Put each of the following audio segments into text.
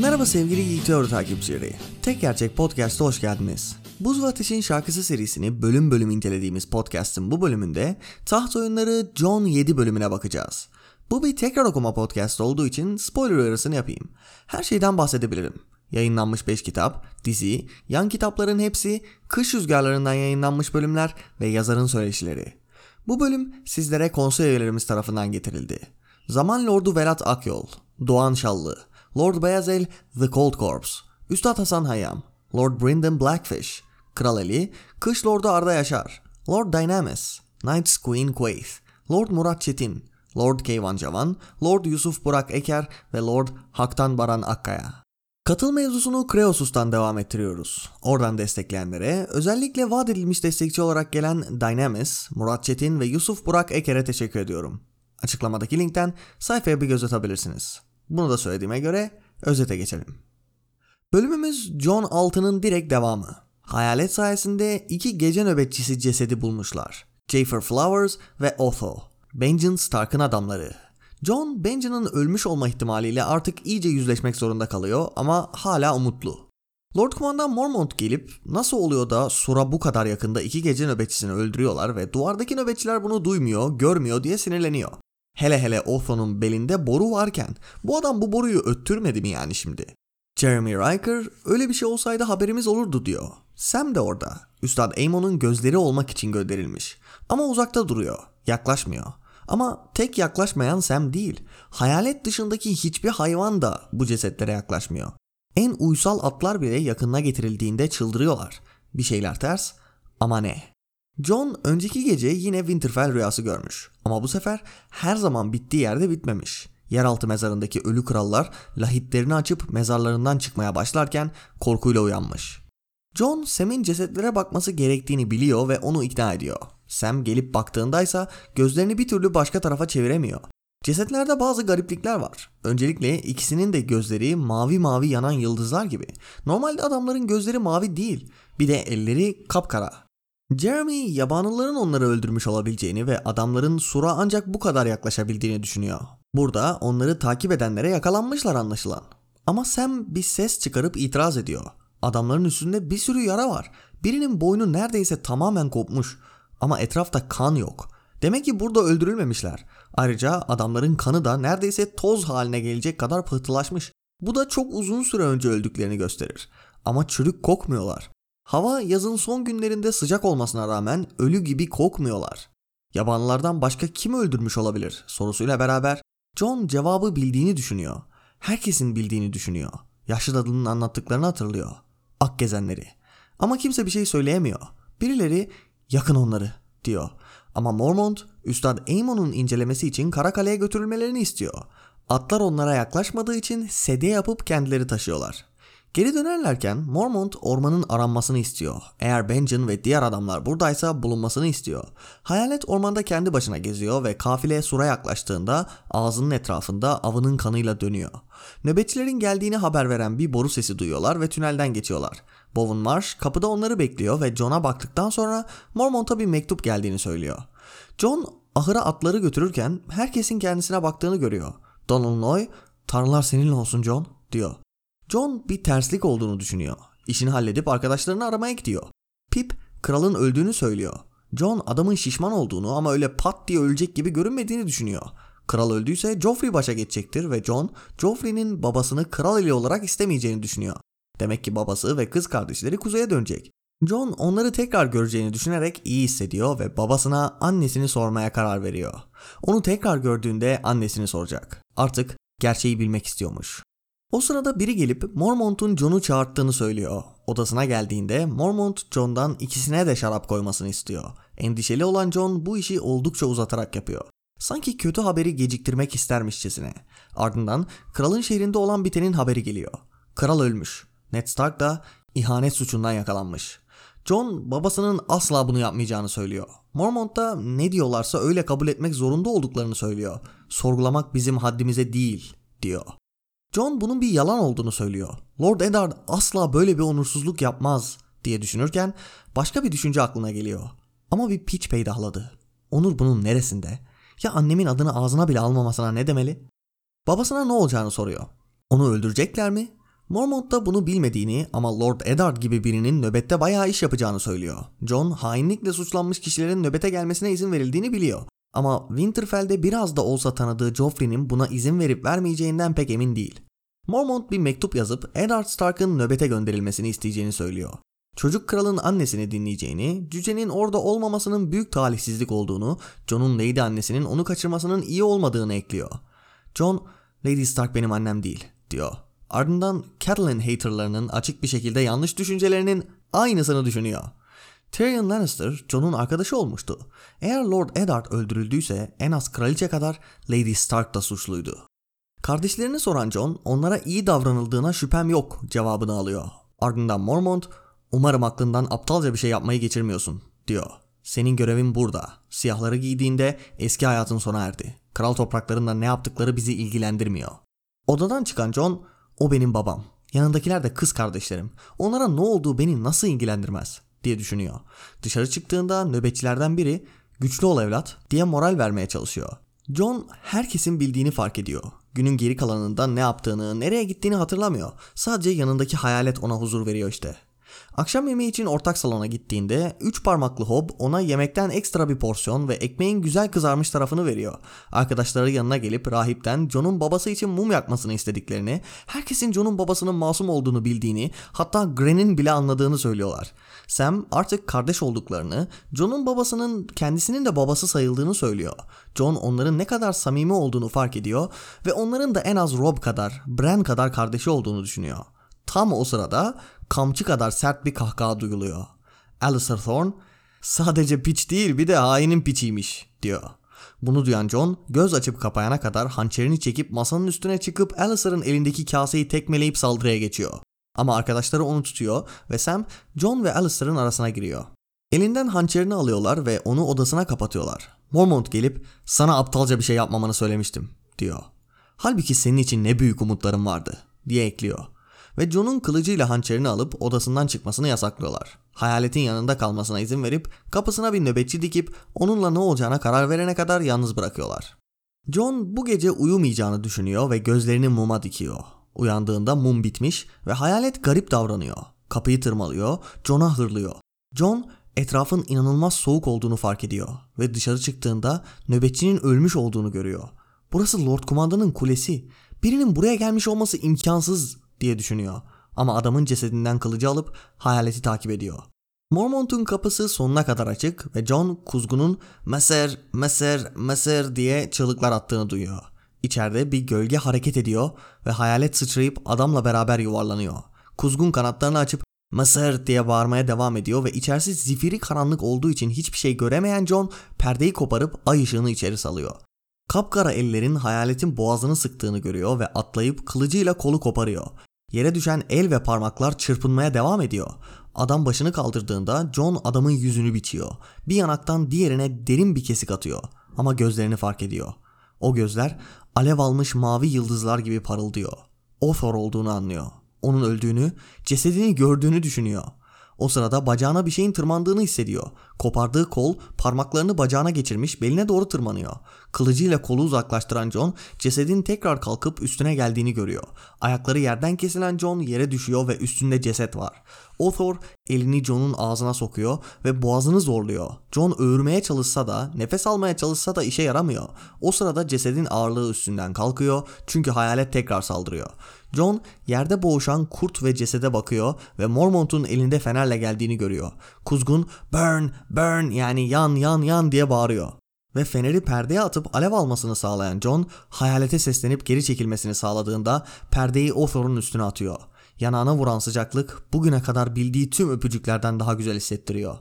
Merhaba sevgili Geek Teori takipçileri. Tek Gerçek Podcast'a hoş geldiniz. Buz ve Ateş'in şarkısı serisini bölüm bölüm incelediğimiz podcast'ın bu bölümünde taht oyunları John 7 bölümüne bakacağız. Bu bir tekrar okuma podcast olduğu için spoiler uyarısını yapayım. Her şeyden bahsedebilirim. Yayınlanmış 5 kitap, dizi, yan kitapların hepsi, kış rüzgarlarından yayınlanmış bölümler ve yazarın söyleşileri. Bu bölüm sizlere konsey üyelerimiz tarafından getirildi. Zaman Lordu Velat Akyol, Doğan Şallı, Lord Beyazel The Cold Corpse, Üstad Hasan Hayam, Lord Brendan Blackfish, Kral Ali, Kış Lordu Arda Yaşar, Lord Dynamis, Knights Queen Quaith, Lord Murat Çetin, Lord Keyvan Cavan, Lord Yusuf Burak Eker ve Lord Haktan Baran Akkaya. Katıl mevzusunu Kreosus'tan devam ettiriyoruz. Oradan destekleyenlere, özellikle vaat edilmiş destekçi olarak gelen Dynamis, Murat Çetin ve Yusuf Burak Eker'e teşekkür ediyorum. Açıklamadaki linkten sayfaya bir göz atabilirsiniz. Bunu da söylediğime göre özete geçelim. Bölümümüz John 6'nın direkt devamı. Hayalet sayesinde iki gece nöbetçisi cesedi bulmuşlar. Jafer Flowers ve Otho. Benjen Stark'ın adamları. John, Benjen'in ölmüş olma ihtimaliyle artık iyice yüzleşmek zorunda kalıyor ama hala umutlu. Lord Kumandan Mormont gelip nasıl oluyor da Sur'a bu kadar yakında iki gece nöbetçisini öldürüyorlar ve duvardaki nöbetçiler bunu duymuyor, görmüyor diye sinirleniyor. Hele hele Otho'nun belinde boru varken bu adam bu boruyu öttürmedi mi yani şimdi? Jeremy Riker öyle bir şey olsaydı haberimiz olurdu diyor. Sam de orada. Üstad Amon'un gözleri olmak için gönderilmiş. Ama uzakta duruyor. Yaklaşmıyor. Ama tek yaklaşmayan Sam değil. Hayalet dışındaki hiçbir hayvan da bu cesetlere yaklaşmıyor. En uysal atlar bile yakınına getirildiğinde çıldırıyorlar. Bir şeyler ters ama ne? John önceki gece yine Winterfell rüyası görmüş. Ama bu sefer her zaman bittiği yerde bitmemiş. Yeraltı mezarındaki ölü krallar lahitlerini açıp mezarlarından çıkmaya başlarken korkuyla uyanmış. John Sam'in cesetlere bakması gerektiğini biliyor ve onu ikna ediyor. Sam gelip baktığındaysa gözlerini bir türlü başka tarafa çeviremiyor. Cesetlerde bazı gariplikler var. Öncelikle ikisinin de gözleri mavi mavi yanan yıldızlar gibi. Normalde adamların gözleri mavi değil. Bir de elleri kapkara. Jeremy yabanılların onları öldürmüş olabileceğini ve adamların Sur'a ancak bu kadar yaklaşabildiğini düşünüyor. Burada onları takip edenlere yakalanmışlar anlaşılan. Ama Sam bir ses çıkarıp itiraz ediyor. Adamların üstünde bir sürü yara var. Birinin boynu neredeyse tamamen kopmuş. Ama etrafta kan yok. Demek ki burada öldürülmemişler. Ayrıca adamların kanı da neredeyse toz haline gelecek kadar pıhtılaşmış. Bu da çok uzun süre önce öldüklerini gösterir. Ama çürük kokmuyorlar. Hava yazın son günlerinde sıcak olmasına rağmen ölü gibi kokmuyorlar. Yabanlılardan başka kim öldürmüş olabilir sorusuyla beraber John cevabı bildiğini düşünüyor. Herkesin bildiğini düşünüyor. Yaşlı dadının anlattıklarını hatırlıyor. Ak gezenleri. Ama kimse bir şey söyleyemiyor. Birileri yakın onları diyor. Ama Mormont, Üstad Amon'un incelemesi için Karakale'ye götürülmelerini istiyor. Atlar onlara yaklaşmadığı için sede yapıp kendileri taşıyorlar. Geri dönerlerken Mormont ormanın aranmasını istiyor. Eğer Benjen ve diğer adamlar buradaysa bulunmasını istiyor. Hayalet ormanda kendi başına geziyor ve kafile sura yaklaştığında ağzının etrafında avının kanıyla dönüyor. Nöbetçilerin geldiğini haber veren bir boru sesi duyuyorlar ve tünelden geçiyorlar. Bowen Marsh kapıda onları bekliyor ve John'a baktıktan sonra Mormont'a bir mektup geldiğini söylüyor. John ahıra atları götürürken herkesin kendisine baktığını görüyor. Donald Noy, "Tanrılar seninle olsun John." diyor. John bir terslik olduğunu düşünüyor. İşini halledip arkadaşlarını aramaya gidiyor. Pip kralın öldüğünü söylüyor. John adamın şişman olduğunu ama öyle pat diye ölecek gibi görünmediğini düşünüyor. Kral öldüyse Joffrey başa geçecektir ve John, Joffrey'nin babasını kral eli olarak istemeyeceğini düşünüyor. Demek ki babası ve kız kardeşleri kuzeye dönecek. John onları tekrar göreceğini düşünerek iyi hissediyor ve babasına annesini sormaya karar veriyor. Onu tekrar gördüğünde annesini soracak. Artık gerçeği bilmek istiyormuş. O sırada biri gelip Mormont'un John'u çağırttığını söylüyor. Odasına geldiğinde Mormont John'dan ikisine de şarap koymasını istiyor. Endişeli olan John bu işi oldukça uzatarak yapıyor. Sanki kötü haberi geciktirmek istermişçesine. Ardından kralın şehrinde olan bitenin haberi geliyor. Kral ölmüş. Ned Stark da ihanet suçundan yakalanmış. John babasının asla bunu yapmayacağını söylüyor. Mormont da ne diyorlarsa öyle kabul etmek zorunda olduklarını söylüyor. Sorgulamak bizim haddimize değil diyor. John bunun bir yalan olduğunu söylüyor. Lord Eddard asla böyle bir onursuzluk yapmaz diye düşünürken başka bir düşünce aklına geliyor. Ama bir piç peydahladı. Onur bunun neresinde? Ya annemin adını ağzına bile almamasına ne demeli? Babasına ne olacağını soruyor. Onu öldürecekler mi? Mormont da bunu bilmediğini ama Lord Eddard gibi birinin nöbette bayağı iş yapacağını söylüyor. John hainlikle suçlanmış kişilerin nöbete gelmesine izin verildiğini biliyor. Ama Winterfell'de biraz da olsa tanıdığı Joffrey'nin buna izin verip vermeyeceğinden pek emin değil. Mormont bir mektup yazıp Eddard Stark'ın nöbete gönderilmesini isteyeceğini söylüyor. Çocuk kralın annesini dinleyeceğini, cücenin orada olmamasının büyük talihsizlik olduğunu, Jon'un Lady annesinin onu kaçırmasının iyi olmadığını ekliyor. Jon, Lady Stark benim annem değil, diyor. Ardından Catelyn haterlarının açık bir şekilde yanlış düşüncelerinin aynısını düşünüyor. Tyrion Lannister Jon'un arkadaşı olmuştu. Eğer Lord Eddard öldürüldüyse en az kraliçe kadar Lady Stark da suçluydu. Kardeşlerini soran Jon onlara iyi davranıldığına şüphem yok cevabını alıyor. Ardından Mormont umarım aklından aptalca bir şey yapmayı geçirmiyorsun diyor. Senin görevin burada. Siyahları giydiğinde eski hayatın sona erdi. Kral topraklarında ne yaptıkları bizi ilgilendirmiyor. Odadan çıkan Jon o benim babam. Yanındakiler de kız kardeşlerim. Onlara ne olduğu beni nasıl ilgilendirmez diye düşünüyor. Dışarı çıktığında nöbetçilerden biri güçlü ol evlat diye moral vermeye çalışıyor. John herkesin bildiğini fark ediyor. Günün geri kalanında ne yaptığını, nereye gittiğini hatırlamıyor. Sadece yanındaki hayalet ona huzur veriyor işte. Akşam yemeği için ortak salona gittiğinde üç parmaklı Hob ona yemekten ekstra bir porsiyon ve ekmeğin güzel kızarmış tarafını veriyor. Arkadaşları yanına gelip rahipten John'un babası için mum yakmasını istediklerini, herkesin John'un babasının masum olduğunu bildiğini, hatta Gren'in bile anladığını söylüyorlar. Sam artık kardeş olduklarını, John'un babasının kendisinin de babası sayıldığını söylüyor. John onların ne kadar samimi olduğunu fark ediyor ve onların da en az Rob kadar, Bran kadar kardeşi olduğunu düşünüyor. Tam o sırada kamçı kadar sert bir kahkaha duyuluyor. Alistair Thorne sadece piç değil bir de hainin piçiymiş diyor. Bunu duyan John göz açıp kapayana kadar hançerini çekip masanın üstüne çıkıp Alistair'ın elindeki kaseyi tekmeleyip saldırıya geçiyor. Ama arkadaşları onu tutuyor ve Sam John ve Alistair'ın arasına giriyor. Elinden hançerini alıyorlar ve onu odasına kapatıyorlar. Mormont gelip sana aptalca bir şey yapmamanı söylemiştim diyor. Halbuki senin için ne büyük umutlarım vardı diye ekliyor ve John'un kılıcıyla hançerini alıp odasından çıkmasını yasaklıyorlar. Hayaletin yanında kalmasına izin verip kapısına bir nöbetçi dikip onunla ne olacağına karar verene kadar yalnız bırakıyorlar. John bu gece uyumayacağını düşünüyor ve gözlerini muma dikiyor. Uyandığında mum bitmiş ve hayalet garip davranıyor. Kapıyı tırmalıyor, John'a hırlıyor. John etrafın inanılmaz soğuk olduğunu fark ediyor ve dışarı çıktığında nöbetçinin ölmüş olduğunu görüyor. Burası Lord Kumandan'ın kulesi. Birinin buraya gelmiş olması imkansız diye düşünüyor. Ama adamın cesedinden kılıcı alıp hayaleti takip ediyor. Mormont'un kapısı sonuna kadar açık ve John kuzgunun meser meser meser diye çığlıklar attığını duyuyor. İçeride bir gölge hareket ediyor ve hayalet sıçrayıp adamla beraber yuvarlanıyor. Kuzgun kanatlarını açıp Mısır diye bağırmaya devam ediyor ve içerisi zifiri karanlık olduğu için hiçbir şey göremeyen John perdeyi koparıp ay ışığını içeri salıyor. Kapkara ellerin hayaletin boğazını sıktığını görüyor ve atlayıp kılıcıyla kolu koparıyor. Yere düşen el ve parmaklar çırpınmaya devam ediyor. Adam başını kaldırdığında John adamın yüzünü biçiyor. Bir yanaktan diğerine derin bir kesik atıyor. Ama gözlerini fark ediyor. O gözler alev almış mavi yıldızlar gibi parıldıyor. O Thor olduğunu anlıyor. Onun öldüğünü, cesedini gördüğünü düşünüyor. O sırada bacağına bir şeyin tırmandığını hissediyor. Kopardığı kol parmaklarını bacağına geçirmiş beline doğru tırmanıyor. Kılıcıyla kolu uzaklaştıran John cesedin tekrar kalkıp üstüne geldiğini görüyor. Ayakları yerden kesilen John yere düşüyor ve üstünde ceset var. Othor elini John'un ağzına sokuyor ve boğazını zorluyor. John öğürmeye çalışsa da nefes almaya çalışsa da işe yaramıyor. O sırada cesedin ağırlığı üstünden kalkıyor çünkü hayalet tekrar saldırıyor. John yerde boğuşan kurt ve cesede bakıyor ve Mormont'un elinde fenerle geldiğini görüyor. Kuzgun burn burn yani yan yan yan diye bağırıyor. Ve feneri perdeye atıp alev almasını sağlayan John hayalete seslenip geri çekilmesini sağladığında perdeyi Othor'un üstüne atıyor. Yanağına vuran sıcaklık bugüne kadar bildiği tüm öpücüklerden daha güzel hissettiriyor.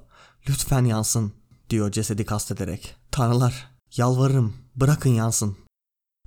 Lütfen yansın diyor cesedi kastederek. Tanrılar, yalvarırım, bırakın yansın.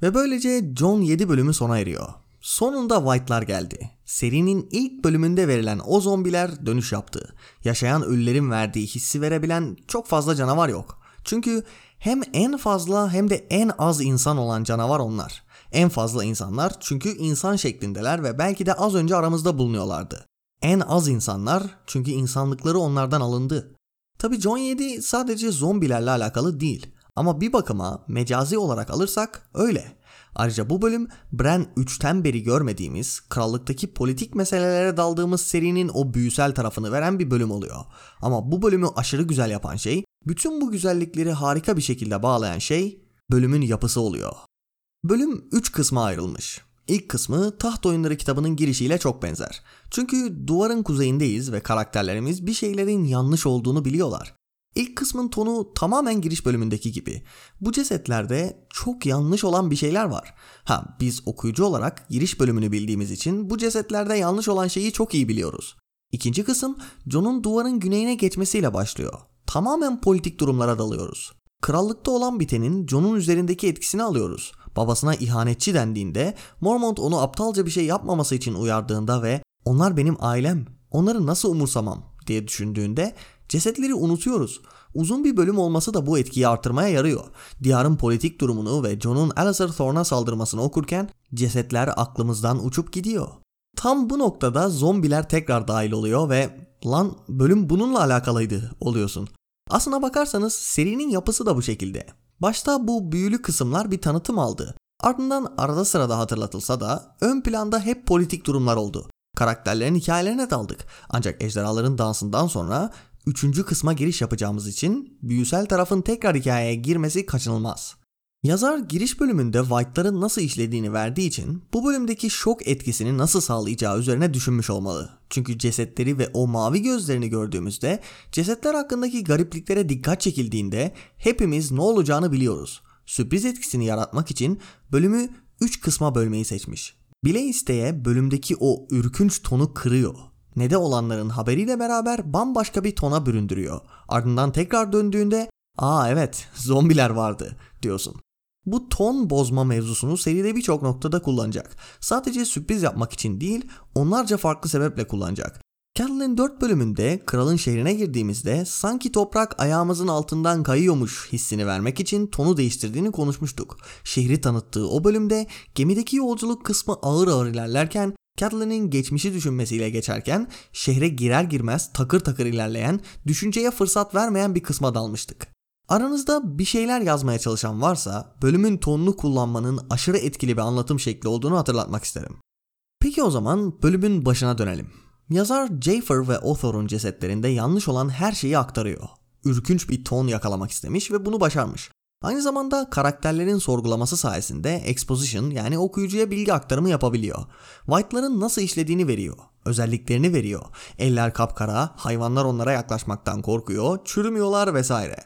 Ve böylece John 7 bölümü sona eriyor. Sonunda White'lar geldi. Serinin ilk bölümünde verilen o zombiler dönüş yaptı. Yaşayan ölülerin verdiği hissi verebilen çok fazla canavar yok. Çünkü hem en fazla hem de en az insan olan canavar onlar. En fazla insanlar çünkü insan şeklindeler ve belki de az önce aramızda bulunuyorlardı. En az insanlar çünkü insanlıkları onlardan alındı. Tabi John 7 sadece zombilerle alakalı değil. Ama bir bakıma mecazi olarak alırsak öyle. Ayrıca bu bölüm Bran 3'ten beri görmediğimiz, krallıktaki politik meselelere daldığımız serinin o büyüsel tarafını veren bir bölüm oluyor. Ama bu bölümü aşırı güzel yapan şey, bütün bu güzellikleri harika bir şekilde bağlayan şey bölümün yapısı oluyor. Bölüm 3 kısma ayrılmış. İlk kısmı Taht Oyunları kitabının girişiyle çok benzer. Çünkü duvarın kuzeyindeyiz ve karakterlerimiz bir şeylerin yanlış olduğunu biliyorlar. İlk kısmın tonu tamamen giriş bölümündeki gibi. Bu cesetlerde çok yanlış olan bir şeyler var. Ha biz okuyucu olarak giriş bölümünü bildiğimiz için bu cesetlerde yanlış olan şeyi çok iyi biliyoruz. İkinci kısım John'un duvarın güneyine geçmesiyle başlıyor. Tamamen politik durumlara dalıyoruz. Krallıkta olan bitenin John'un üzerindeki etkisini alıyoruz. Babasına ihanetçi dendiğinde Mormont onu aptalca bir şey yapmaması için uyardığında ve onlar benim ailem, onları nasıl umursamam diye düşündüğünde cesetleri unutuyoruz. Uzun bir bölüm olması da bu etkiyi artırmaya yarıyor. Diyarın politik durumunu ve John'un Alistair Thorne'a saldırmasını okurken cesetler aklımızdan uçup gidiyor. Tam bu noktada zombiler tekrar dahil oluyor ve lan bölüm bununla alakalıydı oluyorsun. Aslına bakarsanız serinin yapısı da bu şekilde. Başta bu büyülü kısımlar bir tanıtım aldı. Ardından arada sırada hatırlatılsa da ön planda hep politik durumlar oldu. Karakterlerin hikayelerine daldık. Ancak ejderhaların dansından sonra üçüncü kısma giriş yapacağımız için büyüsel tarafın tekrar hikayeye girmesi kaçınılmaz. Yazar giriş bölümünde White'ların nasıl işlediğini verdiği için bu bölümdeki şok etkisini nasıl sağlayacağı üzerine düşünmüş olmalı. Çünkü cesetleri ve o mavi gözlerini gördüğümüzde cesetler hakkındaki garipliklere dikkat çekildiğinde hepimiz ne olacağını biliyoruz. Sürpriz etkisini yaratmak için bölümü 3 kısma bölmeyi seçmiş. Bile isteye bölümdeki o ürkünç tonu kırıyor. Ne de olanların haberiyle beraber bambaşka bir tona büründürüyor. Ardından tekrar döndüğünde ''Aa evet zombiler vardı'' diyorsun. Bu ton bozma mevzusunu seride birçok noktada kullanacak. Sadece sürpriz yapmak için değil, onlarca farklı sebeple kullanacak. Catelyn 4 bölümünde kralın şehrine girdiğimizde sanki toprak ayağımızın altından kayıyormuş hissini vermek için tonu değiştirdiğini konuşmuştuk. Şehri tanıttığı o bölümde gemideki yolculuk kısmı ağır ağır ilerlerken Catelyn'in geçmişi düşünmesiyle geçerken şehre girer girmez takır takır ilerleyen, düşünceye fırsat vermeyen bir kısma dalmıştık. Aranızda bir şeyler yazmaya çalışan varsa bölümün tonunu kullanmanın aşırı etkili bir anlatım şekli olduğunu hatırlatmak isterim. Peki o zaman bölümün başına dönelim. Yazar Jafer ve Othor'un cesetlerinde yanlış olan her şeyi aktarıyor. Ürkünç bir ton yakalamak istemiş ve bunu başarmış. Aynı zamanda karakterlerin sorgulaması sayesinde exposition yani okuyucuya bilgi aktarımı yapabiliyor. White'ların nasıl işlediğini veriyor. Özelliklerini veriyor. Eller kapkara, hayvanlar onlara yaklaşmaktan korkuyor, çürümüyorlar vesaire.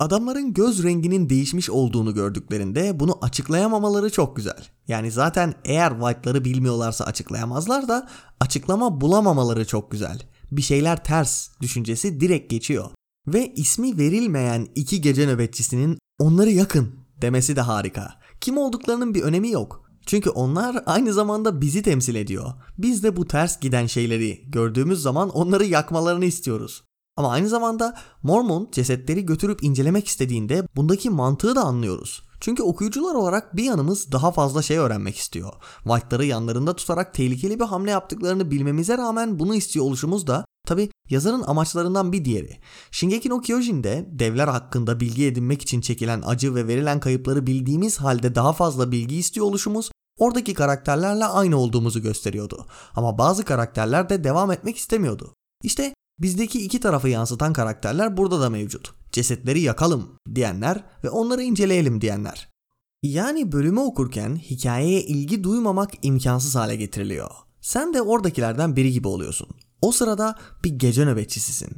Adamların göz renginin değişmiş olduğunu gördüklerinde bunu açıklayamamaları çok güzel. Yani zaten eğer White'ları bilmiyorlarsa açıklayamazlar da açıklama bulamamaları çok güzel. Bir şeyler ters düşüncesi direkt geçiyor. Ve ismi verilmeyen iki gece nöbetçisinin onları yakın demesi de harika. Kim olduklarının bir önemi yok. Çünkü onlar aynı zamanda bizi temsil ediyor. Biz de bu ters giden şeyleri gördüğümüz zaman onları yakmalarını istiyoruz. Ama aynı zamanda Mormon cesetleri götürüp incelemek istediğinde bundaki mantığı da anlıyoruz. Çünkü okuyucular olarak bir yanımız daha fazla şey öğrenmek istiyor. White'ları yanlarında tutarak tehlikeli bir hamle yaptıklarını bilmemize rağmen bunu istiyor oluşumuz da tabi yazarın amaçlarından bir diğeri. Shingeki no Kyojin'de devler hakkında bilgi edinmek için çekilen acı ve verilen kayıpları bildiğimiz halde daha fazla bilgi istiyor oluşumuz oradaki karakterlerle aynı olduğumuzu gösteriyordu. Ama bazı karakterler de devam etmek istemiyordu. İşte Bizdeki iki tarafı yansıtan karakterler burada da mevcut. Cesetleri yakalım diyenler ve onları inceleyelim diyenler. Yani bölümü okurken hikayeye ilgi duymamak imkansız hale getiriliyor. Sen de oradakilerden biri gibi oluyorsun. O sırada bir gece nöbetçisisin.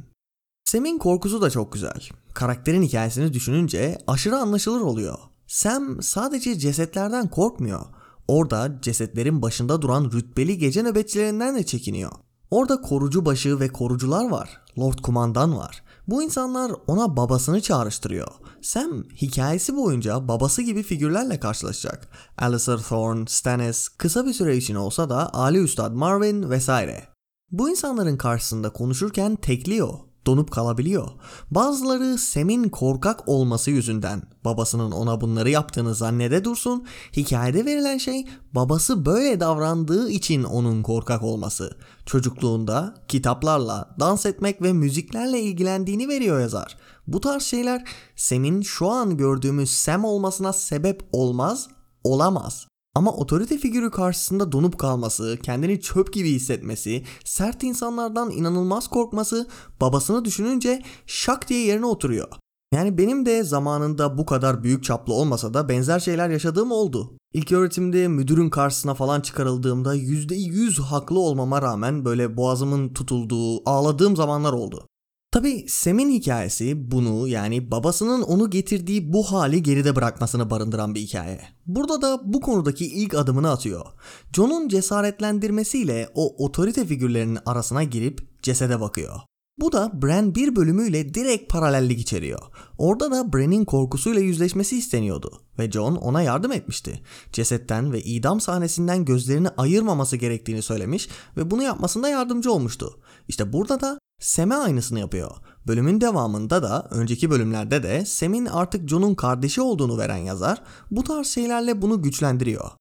Sam'in korkusu da çok güzel. Karakterin hikayesini düşününce aşırı anlaşılır oluyor. Sam sadece cesetlerden korkmuyor. Orada cesetlerin başında duran rütbeli gece nöbetçilerinden de çekiniyor. Orada korucu başı ve korucular var. Lord Kumandan var. Bu insanlar ona babasını çağrıştırıyor. Sam hikayesi boyunca babası gibi figürlerle karşılaşacak. Alistair Thorne, Stannis, kısa bir süre için olsa da Ali Üstad Marvin vesaire. Bu insanların karşısında konuşurken tekliyor, donup kalabiliyor. Bazıları Sam'in korkak olması yüzünden babasının ona bunları yaptığını zannede dursun. Hikayede verilen şey babası böyle davrandığı için onun korkak olması. Çocukluğunda kitaplarla, dans etmek ve müziklerle ilgilendiğini veriyor yazar. Bu tarz şeyler Sam'in şu an gördüğümüz Sam olmasına sebep olmaz, olamaz. Ama otorite figürü karşısında donup kalması, kendini çöp gibi hissetmesi, sert insanlardan inanılmaz korkması babasını düşününce şak diye yerine oturuyor. Yani benim de zamanında bu kadar büyük çaplı olmasa da benzer şeyler yaşadığım oldu. İlk öğretimde müdürün karşısına falan çıkarıldığımda %100 haklı olmama rağmen böyle boğazımın tutulduğu, ağladığım zamanlar oldu. Tabi Sam'in hikayesi bunu yani babasının onu getirdiği bu hali geride bırakmasını barındıran bir hikaye. Burada da bu konudaki ilk adımını atıyor. John'un cesaretlendirmesiyle o otorite figürlerinin arasına girip cesede bakıyor. Bu da Bran bir bölümüyle direkt paralellik içeriyor. Orada da Bran'in korkusuyla yüzleşmesi isteniyordu ve John ona yardım etmişti. Cesetten ve idam sahnesinden gözlerini ayırmaması gerektiğini söylemiş ve bunu yapmasında yardımcı olmuştu. İşte burada da Sam'e aynısını yapıyor. Bölümün devamında da önceki bölümlerde de Sam'in artık John'un kardeşi olduğunu veren yazar bu tarz şeylerle bunu güçlendiriyor.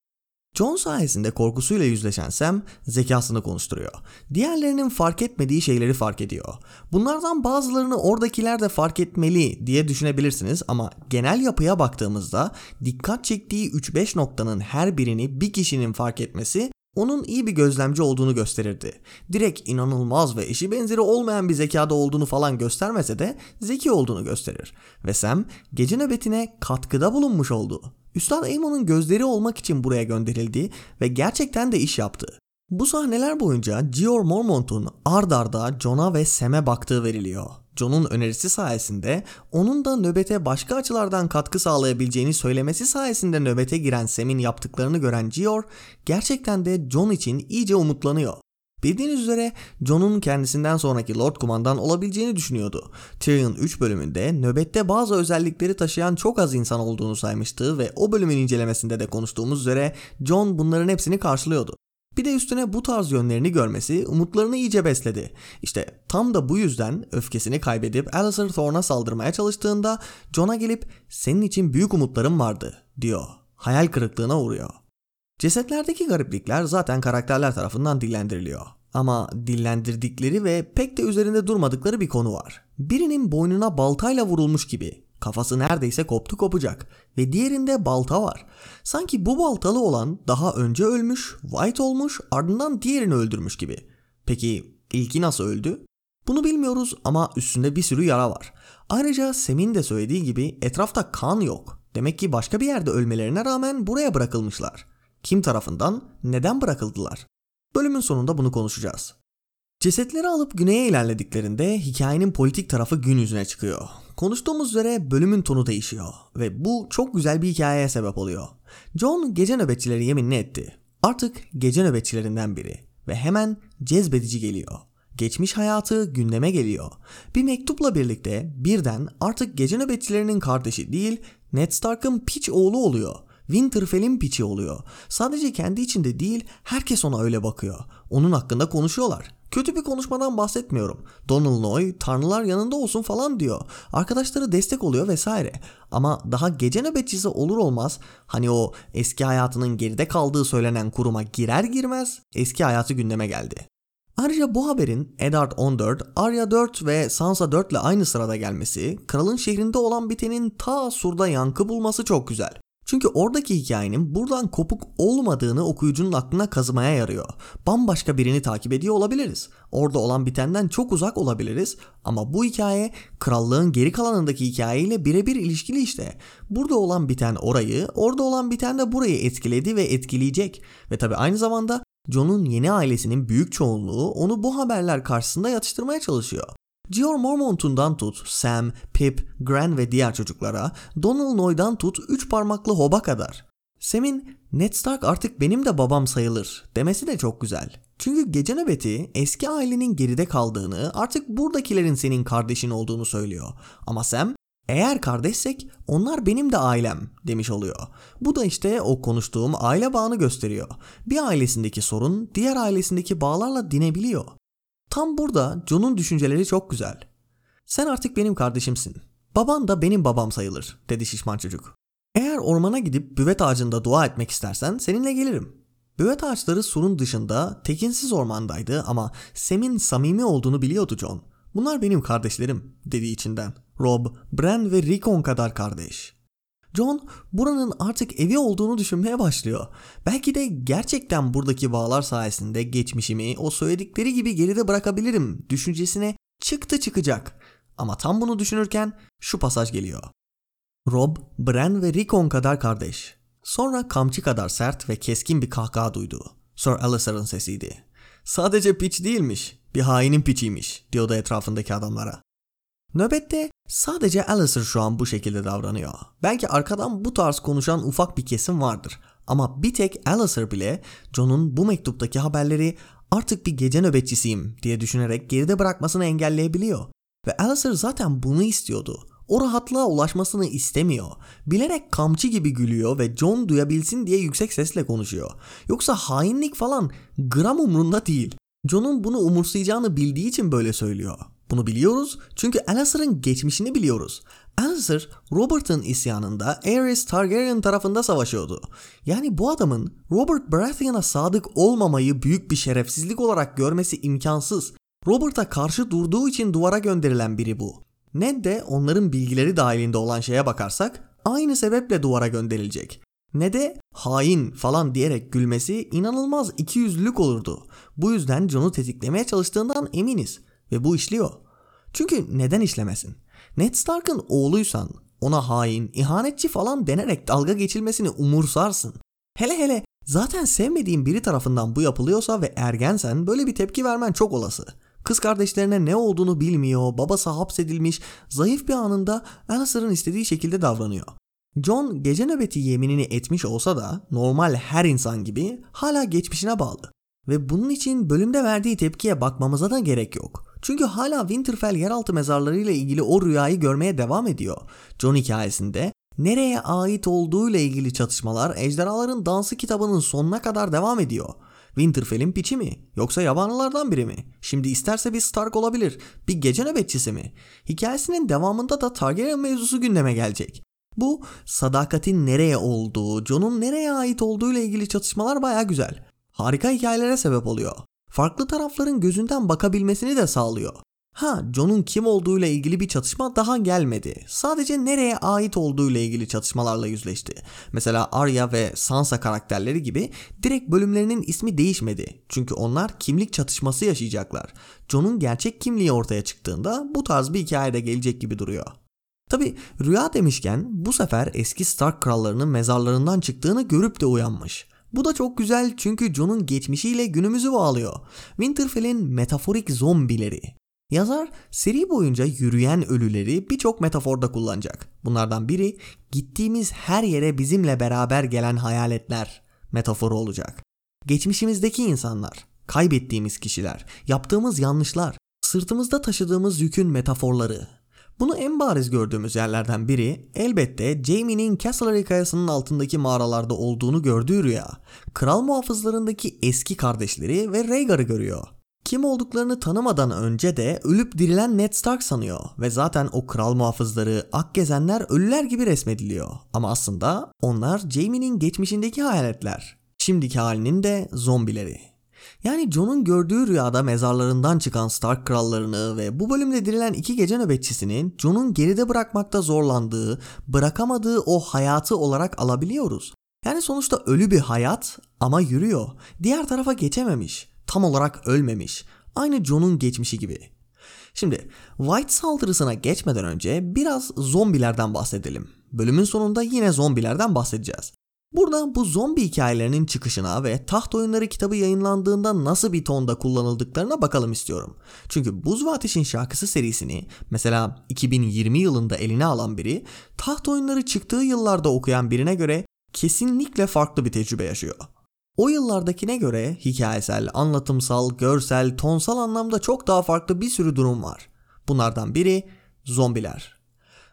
John sayesinde korkusuyla yüzleşen Sam zekasını konuşturuyor. Diğerlerinin fark etmediği şeyleri fark ediyor. Bunlardan bazılarını oradakiler de fark etmeli diye düşünebilirsiniz ama genel yapıya baktığımızda dikkat çektiği 3-5 noktanın her birini bir kişinin fark etmesi onun iyi bir gözlemci olduğunu gösterirdi. Direkt inanılmaz ve eşi benzeri olmayan bir zekada olduğunu falan göstermese de zeki olduğunu gösterir. Ve Sam gece nöbetine katkıda bulunmuş oldu. Üstad Aemon'un gözleri olmak için buraya gönderildi ve gerçekten de iş yaptı. Bu sahneler boyunca Gior Mormont'un ard arda John'a ve Sam'e baktığı veriliyor. John'un önerisi sayesinde onun da nöbete başka açılardan katkı sağlayabileceğini söylemesi sayesinde nöbete giren Sam'in yaptıklarını gören Gior gerçekten de John için iyice umutlanıyor. Bildiğiniz üzere John'un kendisinden sonraki Lord Kumandan olabileceğini düşünüyordu. Tyrion 3 bölümünde nöbette bazı özellikleri taşıyan çok az insan olduğunu saymıştı ve o bölümün incelemesinde de konuştuğumuz üzere John bunların hepsini karşılıyordu. Bir de üstüne bu tarz yönlerini görmesi umutlarını iyice besledi. İşte tam da bu yüzden öfkesini kaybedip Alistair Thorne'a saldırmaya çalıştığında Jon'a gelip senin için büyük umutlarım vardı diyor. Hayal kırıklığına uğruyor. Cesetlerdeki gariplikler zaten karakterler tarafından dillendiriliyor. Ama dillendirdikleri ve pek de üzerinde durmadıkları bir konu var. Birinin boynuna baltayla vurulmuş gibi Kafası neredeyse koptu kopacak ve diğerinde balta var. Sanki bu baltalı olan daha önce ölmüş, White olmuş ardından diğerini öldürmüş gibi. Peki ilki nasıl öldü? Bunu bilmiyoruz ama üstünde bir sürü yara var. Ayrıca Sem'in de söylediği gibi etrafta kan yok. Demek ki başka bir yerde ölmelerine rağmen buraya bırakılmışlar. Kim tarafından, neden bırakıldılar? Bölümün sonunda bunu konuşacağız. Cesetleri alıp güneye ilerlediklerinde hikayenin politik tarafı gün yüzüne çıkıyor. Konuştuğumuz üzere bölümün tonu değişiyor ve bu çok güzel bir hikayeye sebep oluyor. John gece nöbetçileri yeminli etti. Artık gece nöbetçilerinden biri ve hemen cezbedici geliyor. Geçmiş hayatı gündeme geliyor. Bir mektupla birlikte birden artık gece nöbetçilerinin kardeşi değil Ned Stark'ın piç oğlu oluyor. Winterfell'in piçi oluyor. Sadece kendi içinde değil herkes ona öyle bakıyor. Onun hakkında konuşuyorlar. Kötü bir konuşmadan bahsetmiyorum. Donald Noy tanrılar yanında olsun falan diyor. Arkadaşları destek oluyor vesaire. Ama daha gece nöbetçisi olur olmaz hani o eski hayatının geride kaldığı söylenen kuruma girer girmez eski hayatı gündeme geldi. Ayrıca bu haberin Eddard 14, Arya 4 ve Sansa 4 ile aynı sırada gelmesi, kralın şehrinde olan bitenin ta surda yankı bulması çok güzel. Çünkü oradaki hikayenin buradan kopuk olmadığını okuyucunun aklına kazımaya yarıyor. Bambaşka birini takip ediyor olabiliriz. Orada olan bitenden çok uzak olabiliriz ama bu hikaye krallığın geri kalanındaki hikayeyle birebir ilişkili işte. Burada olan biten orayı, orada olan biten de burayı etkiledi ve etkileyecek. Ve tabi aynı zamanda John'un yeni ailesinin büyük çoğunluğu onu bu haberler karşısında yatıştırmaya çalışıyor. Gior Mormont'undan tut Sam, Pip, Gran ve diğer çocuklara, Donald Noy'dan tut üç parmaklı Hob'a kadar. Sam'in Ned Stark artık benim de babam sayılır demesi de çok güzel. Çünkü gece nöbeti eski ailenin geride kaldığını artık buradakilerin senin kardeşin olduğunu söylüyor. Ama Sam eğer kardeşsek onlar benim de ailem demiş oluyor. Bu da işte o konuştuğum aile bağını gösteriyor. Bir ailesindeki sorun diğer ailesindeki bağlarla dinebiliyor. Tam burada John'un düşünceleri çok güzel. Sen artık benim kardeşimsin. Baban da benim babam sayılır dedi şişman çocuk. Eğer ormana gidip büvet ağacında dua etmek istersen seninle gelirim. Büvet ağaçları surun dışında tekinsiz ormandaydı ama Sam'in samimi olduğunu biliyordu John. Bunlar benim kardeşlerim dedi içinden. Rob, Bran ve Rickon kadar kardeş. John buranın artık evi olduğunu düşünmeye başlıyor. Belki de gerçekten buradaki bağlar sayesinde geçmişimi o söyledikleri gibi geride bırakabilirim düşüncesine çıktı çıkacak. Ama tam bunu düşünürken şu pasaj geliyor. Rob, Bran ve Rickon kadar kardeş. Sonra kamçı kadar sert ve keskin bir kahkaha duydu. Sir Alistair'ın sesiydi. Sadece piç değilmiş, bir hainin piçiymiş diyordu etrafındaki adamlara. Nöbette sadece Alistair şu an bu şekilde davranıyor. Belki arkadan bu tarz konuşan ufak bir kesim vardır. Ama bir tek Alistair bile John'un bu mektuptaki haberleri artık bir gece nöbetçisiyim diye düşünerek geride bırakmasını engelleyebiliyor. Ve Alistair zaten bunu istiyordu. O rahatlığa ulaşmasını istemiyor. Bilerek kamçı gibi gülüyor ve John duyabilsin diye yüksek sesle konuşuyor. Yoksa hainlik falan gram umrunda değil. John'un bunu umursayacağını bildiği için böyle söylüyor. Bunu biliyoruz çünkü Alistair'ın geçmişini biliyoruz. Alistair, Robert'ın isyanında Aerys Targaryen tarafında savaşıyordu. Yani bu adamın Robert Baratheon'a sadık olmamayı büyük bir şerefsizlik olarak görmesi imkansız. Robert'a karşı durduğu için duvara gönderilen biri bu. Ned de onların bilgileri dahilinde olan şeye bakarsak aynı sebeple duvara gönderilecek. Ne de hain falan diyerek gülmesi inanılmaz ikiyüzlülük olurdu. Bu yüzden Jon'u tetiklemeye çalıştığından eminiz ve bu işliyor. Çünkü neden işlemesin? Ned Stark'ın oğluysan ona hain, ihanetçi falan denerek dalga geçilmesini umursarsın. Hele hele zaten sevmediğin biri tarafından bu yapılıyorsa ve ergensen böyle bir tepki vermen çok olası. Kız kardeşlerine ne olduğunu bilmiyor, babası hapsedilmiş, zayıf bir anında Alistair'ın istediği şekilde davranıyor. John gece nöbeti yeminini etmiş olsa da normal her insan gibi hala geçmişine bağlı. Ve bunun için bölümde verdiği tepkiye bakmamıza da gerek yok. Çünkü hala Winterfell yeraltı mezarları ile ilgili o rüyayı görmeye devam ediyor. John hikayesinde nereye ait olduğu ile ilgili çatışmalar Ejderhaların Dansı kitabının sonuna kadar devam ediyor. Winterfell'in piçi mi? Yoksa yabancılardan biri mi? Şimdi isterse bir Stark olabilir. Bir gece nöbetçisi mi? Hikayesinin devamında da Targaryen mevzusu gündeme gelecek. Bu sadakatin nereye olduğu, Jon'un nereye ait olduğu ile ilgili çatışmalar baya güzel. Harika hikayelere sebep oluyor. Farklı tarafların gözünden bakabilmesini de sağlıyor. Ha, Jon'un kim olduğu ile ilgili bir çatışma daha gelmedi. Sadece nereye ait olduğu ile ilgili çatışmalarla yüzleşti. Mesela Arya ve Sansa karakterleri gibi direkt bölümlerinin ismi değişmedi. Çünkü onlar kimlik çatışması yaşayacaklar. Jon'un gerçek kimliği ortaya çıktığında bu tarz bir hikayede gelecek gibi duruyor. Tabi rüya demişken bu sefer eski Stark krallarının mezarlarından çıktığını görüp de uyanmış. Bu da çok güzel çünkü Jon'un geçmişiyle günümüzü bağlıyor. Winterfell'in metaforik zombileri. Yazar seri boyunca yürüyen ölüleri birçok metaforda kullanacak. Bunlardan biri gittiğimiz her yere bizimle beraber gelen hayaletler metaforu olacak. Geçmişimizdeki insanlar, kaybettiğimiz kişiler, yaptığımız yanlışlar, sırtımızda taşıdığımız yükün metaforları. Bunu en bariz gördüğümüz yerlerden biri elbette Jaime'nin Castlereagh kayasının altındaki mağaralarda olduğunu gördüğü rüya. Kral muhafızlarındaki eski kardeşleri ve Rhaegar'ı görüyor. Kim olduklarını tanımadan önce de ölüp dirilen Ned Stark sanıyor ve zaten o kral muhafızları, ak gezenler ölüler gibi resmediliyor. Ama aslında onlar Jaime'nin geçmişindeki hayaletler. Şimdiki halinin de zombileri. Yani Jon'un gördüğü rüyada mezarlarından çıkan Stark krallarını ve bu bölümde dirilen iki gece nöbetçisinin Jon'un geride bırakmakta zorlandığı, bırakamadığı o hayatı olarak alabiliyoruz. Yani sonuçta ölü bir hayat ama yürüyor. Diğer tarafa geçememiş tam olarak ölmemiş. Aynı John'un geçmişi gibi. Şimdi White saldırısına geçmeden önce biraz zombilerden bahsedelim. Bölümün sonunda yine zombilerden bahsedeceğiz. Burada bu zombi hikayelerinin çıkışına ve Taht Oyunları kitabı yayınlandığında nasıl bir tonda kullanıldıklarına bakalım istiyorum. Çünkü Buz ve Ateş'in şarkısı serisini mesela 2020 yılında eline alan biri Taht Oyunları çıktığı yıllarda okuyan birine göre kesinlikle farklı bir tecrübe yaşıyor. O yıllardakine göre hikayesel, anlatımsal, görsel, tonsal anlamda çok daha farklı bir sürü durum var. Bunlardan biri zombiler.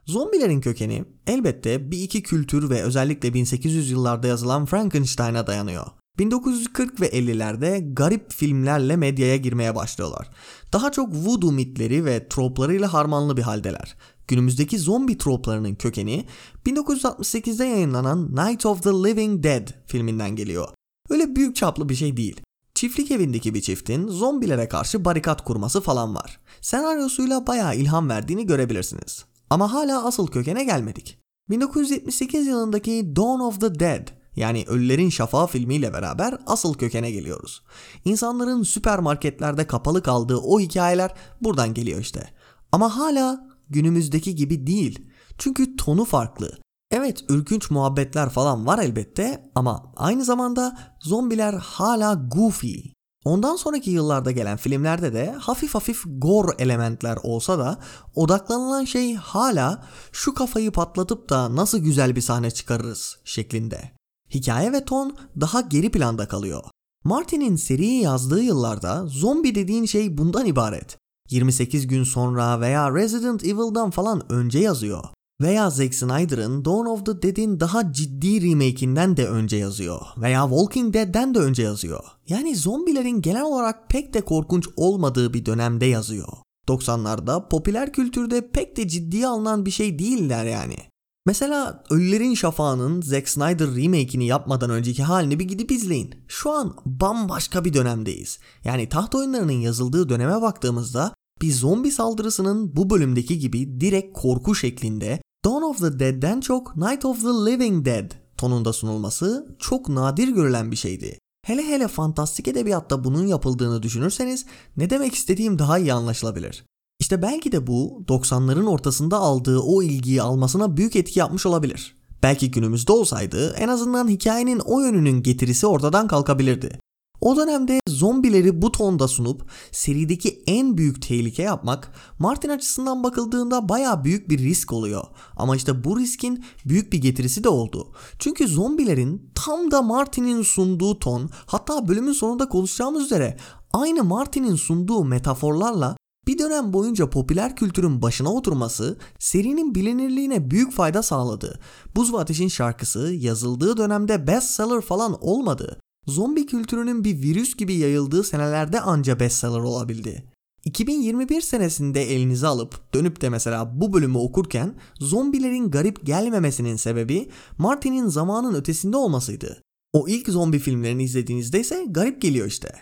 Zombilerin kökeni elbette bir iki kültür ve özellikle 1800 yıllarda yazılan Frankenstein'a dayanıyor. 1940 ve 50'lerde garip filmlerle medyaya girmeye başlıyorlar. Daha çok voodoo mitleri ve troplarıyla harmanlı bir haldeler. Günümüzdeki zombi troplarının kökeni 1968'de yayınlanan Night of the Living Dead filminden geliyor. Öyle büyük çaplı bir şey değil. Çiftlik evindeki bir çiftin zombilere karşı barikat kurması falan var. Senaryosuyla bayağı ilham verdiğini görebilirsiniz. Ama hala asıl kökene gelmedik. 1978 yılındaki Dawn of the Dead yani Ölülerin Şafağı filmiyle beraber asıl kökene geliyoruz. İnsanların süpermarketlerde kapalı kaldığı o hikayeler buradan geliyor işte. Ama hala günümüzdeki gibi değil. Çünkü tonu farklı. Evet ürkünç muhabbetler falan var elbette ama aynı zamanda zombiler hala goofy. Ondan sonraki yıllarda gelen filmlerde de hafif hafif gore elementler olsa da odaklanılan şey hala şu kafayı patlatıp da nasıl güzel bir sahne çıkarırız şeklinde. Hikaye ve ton daha geri planda kalıyor. Martin'in seriyi yazdığı yıllarda zombi dediğin şey bundan ibaret. 28 gün sonra veya Resident Evil'dan falan önce yazıyor. Veya Zack Snyder'ın Dawn of the Dead'in daha ciddi remake'inden de önce yazıyor. Veya Walking Dead'den de önce yazıyor. Yani zombilerin genel olarak pek de korkunç olmadığı bir dönemde yazıyor. 90'larda popüler kültürde pek de ciddiye alınan bir şey değiller yani. Mesela Ölülerin Şafağı'nın Zack Snyder remake'ini yapmadan önceki halini bir gidip izleyin. Şu an bambaşka bir dönemdeyiz. Yani taht oyunlarının yazıldığı döneme baktığımızda bir zombi saldırısının bu bölümdeki gibi direkt korku şeklinde Dawn of the Dead'den çok Night of the Living Dead tonunda sunulması çok nadir görülen bir şeydi. Hele hele fantastik edebiyatta bunun yapıldığını düşünürseniz ne demek istediğim daha iyi anlaşılabilir. İşte belki de bu 90'ların ortasında aldığı o ilgiyi almasına büyük etki yapmış olabilir. Belki günümüzde olsaydı en azından hikayenin o yönünün getirisi ortadan kalkabilirdi. O dönemde zombileri bu tonda sunup serideki en büyük tehlike yapmak Martin açısından bakıldığında baya büyük bir risk oluyor. Ama işte bu riskin büyük bir getirisi de oldu. Çünkü zombilerin tam da Martin'in sunduğu ton hatta bölümün sonunda konuşacağımız üzere aynı Martin'in sunduğu metaforlarla bir dönem boyunca popüler kültürün başına oturması serinin bilinirliğine büyük fayda sağladı. Buz ve Ateş'in şarkısı yazıldığı dönemde bestseller falan olmadı. Zombi kültürünün bir virüs gibi yayıldığı senelerde anca bestseller olabildi. 2021 senesinde elinize alıp dönüp de mesela bu bölümü okurken zombilerin garip gelmemesinin sebebi Martin'in zamanın ötesinde olmasıydı. O ilk zombi filmlerini izlediğinizde ise garip geliyor işte.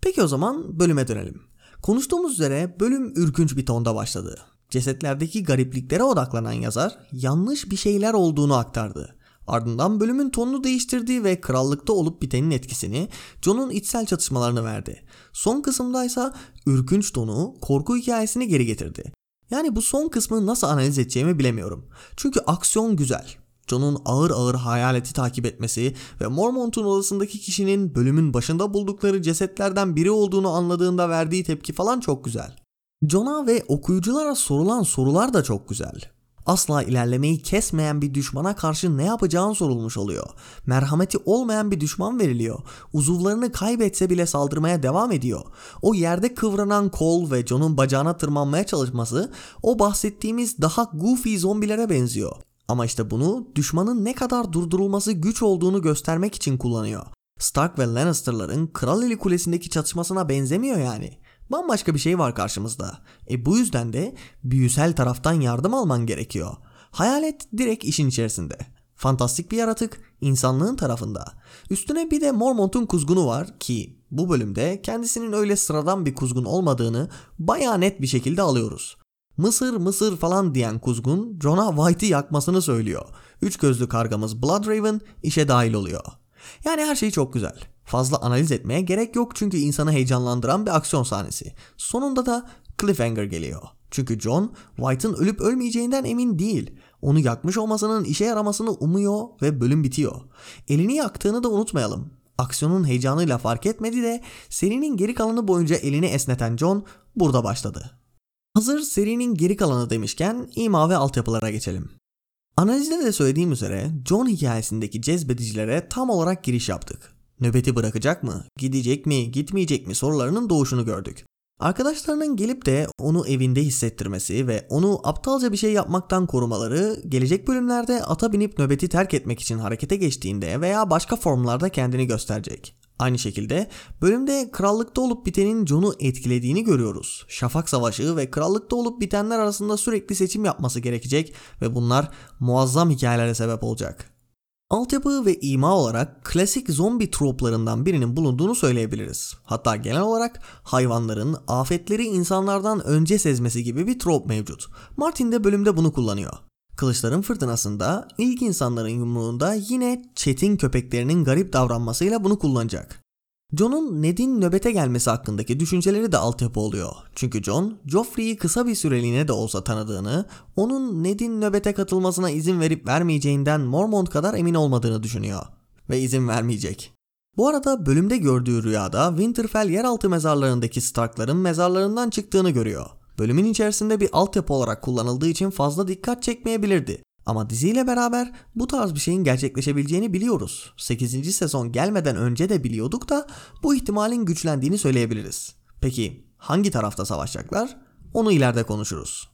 Peki o zaman bölüme dönelim. Konuştuğumuz üzere bölüm ürkünç bir tonda başladı. Cesetlerdeki garipliklere odaklanan yazar yanlış bir şeyler olduğunu aktardı. Ardından bölümün tonunu değiştirdi ve krallıkta olup bitenin etkisini John'un içsel çatışmalarını verdi. Son kısımda ise ürkünç tonu korku hikayesini geri getirdi. Yani bu son kısmı nasıl analiz edeceğimi bilemiyorum. Çünkü aksiyon güzel. John'un ağır ağır hayaleti takip etmesi ve Mormont'un odasındaki kişinin bölümün başında buldukları cesetlerden biri olduğunu anladığında verdiği tepki falan çok güzel. John'a ve okuyuculara sorulan sorular da çok güzel. Asla ilerlemeyi kesmeyen bir düşmana karşı ne yapacağın sorulmuş oluyor. Merhameti olmayan bir düşman veriliyor. Uzuvlarını kaybetse bile saldırmaya devam ediyor. O yerde kıvranan kol ve John'un bacağına tırmanmaya çalışması o bahsettiğimiz daha goofy zombilere benziyor. Ama işte bunu düşmanın ne kadar durdurulması güç olduğunu göstermek için kullanıyor. Stark ve Lannister'ların Kral Eli Kulesi'ndeki çatışmasına benzemiyor yani. Bambaşka bir şey var karşımızda. E bu yüzden de büyüsel taraftan yardım alman gerekiyor. Hayalet direkt işin içerisinde. Fantastik bir yaratık insanlığın tarafında. Üstüne bir de Mormont'un kuzgunu var ki bu bölümde kendisinin öyle sıradan bir kuzgun olmadığını baya net bir şekilde alıyoruz. Mısır mısır falan diyen kuzgun Jon'a White'i yakmasını söylüyor. Üç gözlü kargamız Bloodraven işe dahil oluyor. Yani her şey çok güzel. Fazla analiz etmeye gerek yok çünkü insanı heyecanlandıran bir aksiyon sahnesi. Sonunda da cliffhanger geliyor. Çünkü John White'ın ölüp ölmeyeceğinden emin değil. Onu yakmış olmasının işe yaramasını umuyor ve bölüm bitiyor. Elini yaktığını da unutmayalım. Aksiyonun heyecanıyla fark etmedi de serinin geri kalanı boyunca elini esneten John burada başladı. Hazır serinin geri kalanı demişken ima ve altyapılara geçelim. Analizde de söylediğim üzere John hikayesindeki cezbedicilere tam olarak giriş yaptık. Nöbeti bırakacak mı, gidecek mi, gitmeyecek mi sorularının doğuşunu gördük. Arkadaşlarının gelip de onu evinde hissettirmesi ve onu aptalca bir şey yapmaktan korumaları gelecek bölümlerde ata binip nöbeti terk etmek için harekete geçtiğinde veya başka formlarda kendini gösterecek. Aynı şekilde bölümde krallıkta olup bitenin Jon'u etkilediğini görüyoruz. Şafak Savaşı ve krallıkta olup bitenler arasında sürekli seçim yapması gerekecek ve bunlar muazzam hikayelere sebep olacak. Altyapı ve ima olarak klasik zombi troplarından birinin bulunduğunu söyleyebiliriz. Hatta genel olarak hayvanların afetleri insanlardan önce sezmesi gibi bir trop mevcut. Martin de bölümde bunu kullanıyor. Kılıçların fırtınasında ilk insanların yumruğunda yine çetin köpeklerinin garip davranmasıyla bunu kullanacak. John'un Ned'in nöbete gelmesi hakkındaki düşünceleri de altyapı oluyor. Çünkü John, Joffrey'i kısa bir süreliğine de olsa tanıdığını, onun Ned'in nöbete katılmasına izin verip vermeyeceğinden Mormont kadar emin olmadığını düşünüyor. Ve izin vermeyecek. Bu arada bölümde gördüğü rüyada Winterfell yeraltı mezarlarındaki Stark'ların mezarlarından çıktığını görüyor. Bölümün içerisinde bir altyapı olarak kullanıldığı için fazla dikkat çekmeyebilirdi. Ama diziyle beraber bu tarz bir şeyin gerçekleşebileceğini biliyoruz. 8. sezon gelmeden önce de biliyorduk da bu ihtimalin güçlendiğini söyleyebiliriz. Peki hangi tarafta savaşacaklar? Onu ileride konuşuruz.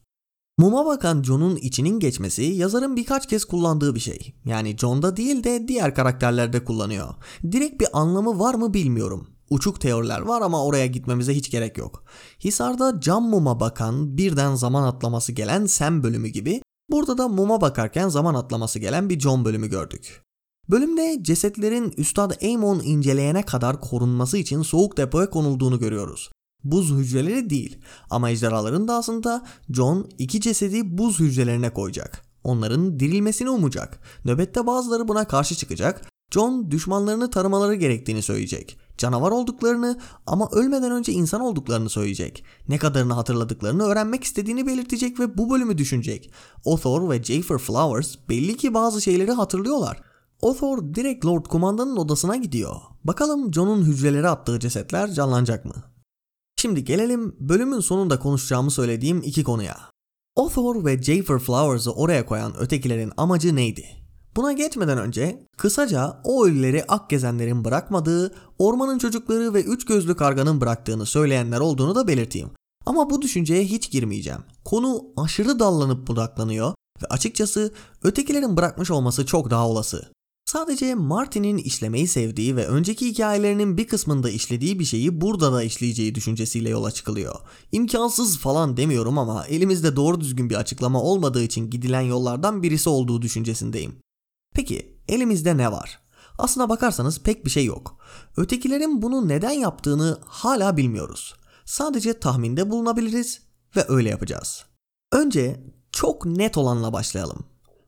Muma bakan John'un içinin geçmesi yazarın birkaç kez kullandığı bir şey. Yani John'da değil de diğer karakterlerde kullanıyor. Direkt bir anlamı var mı bilmiyorum. Uçuk teoriler var ama oraya gitmemize hiç gerek yok. Hisar'da cam muma bakan birden zaman atlaması gelen Sam bölümü gibi burada da muma bakarken zaman atlaması gelen bir John bölümü gördük. Bölümde cesetlerin Üstad Aemon inceleyene kadar korunması için soğuk depoya konulduğunu görüyoruz. Buz hücreleri değil ama ejderhaların da aslında John iki cesedi buz hücrelerine koyacak. Onların dirilmesini umacak. Nöbette bazıları buna karşı çıkacak. John düşmanlarını taramaları gerektiğini söyleyecek canavar olduklarını ama ölmeden önce insan olduklarını söyleyecek. Ne kadarını hatırladıklarını öğrenmek istediğini belirtecek ve bu bölümü düşünecek. Othor ve Jafer Flowers belli ki bazı şeyleri hatırlıyorlar. Othor direkt Lord Kumandan'ın odasına gidiyor. Bakalım John'un hücreleri attığı cesetler canlanacak mı? Şimdi gelelim bölümün sonunda konuşacağımı söylediğim iki konuya. Othor ve Jafer Flowers'ı oraya koyan ötekilerin amacı neydi? Buna geçmeden önce kısaca o ölüleri Akgezenlerin bırakmadığı, ormanın çocukları ve üç gözlü karganın bıraktığını söyleyenler olduğunu da belirteyim. Ama bu düşünceye hiç girmeyeceğim. Konu aşırı dallanıp budaklanıyor ve açıkçası ötekilerin bırakmış olması çok daha olası. Sadece Martin'in işlemeyi sevdiği ve önceki hikayelerinin bir kısmında işlediği bir şeyi burada da işleyeceği düşüncesiyle yola çıkılıyor. İmkansız falan demiyorum ama elimizde doğru düzgün bir açıklama olmadığı için gidilen yollardan birisi olduğu düşüncesindeyim. Peki elimizde ne var? Aslına bakarsanız pek bir şey yok. Ötekilerin bunu neden yaptığını hala bilmiyoruz. Sadece tahminde bulunabiliriz ve öyle yapacağız. Önce çok net olanla başlayalım.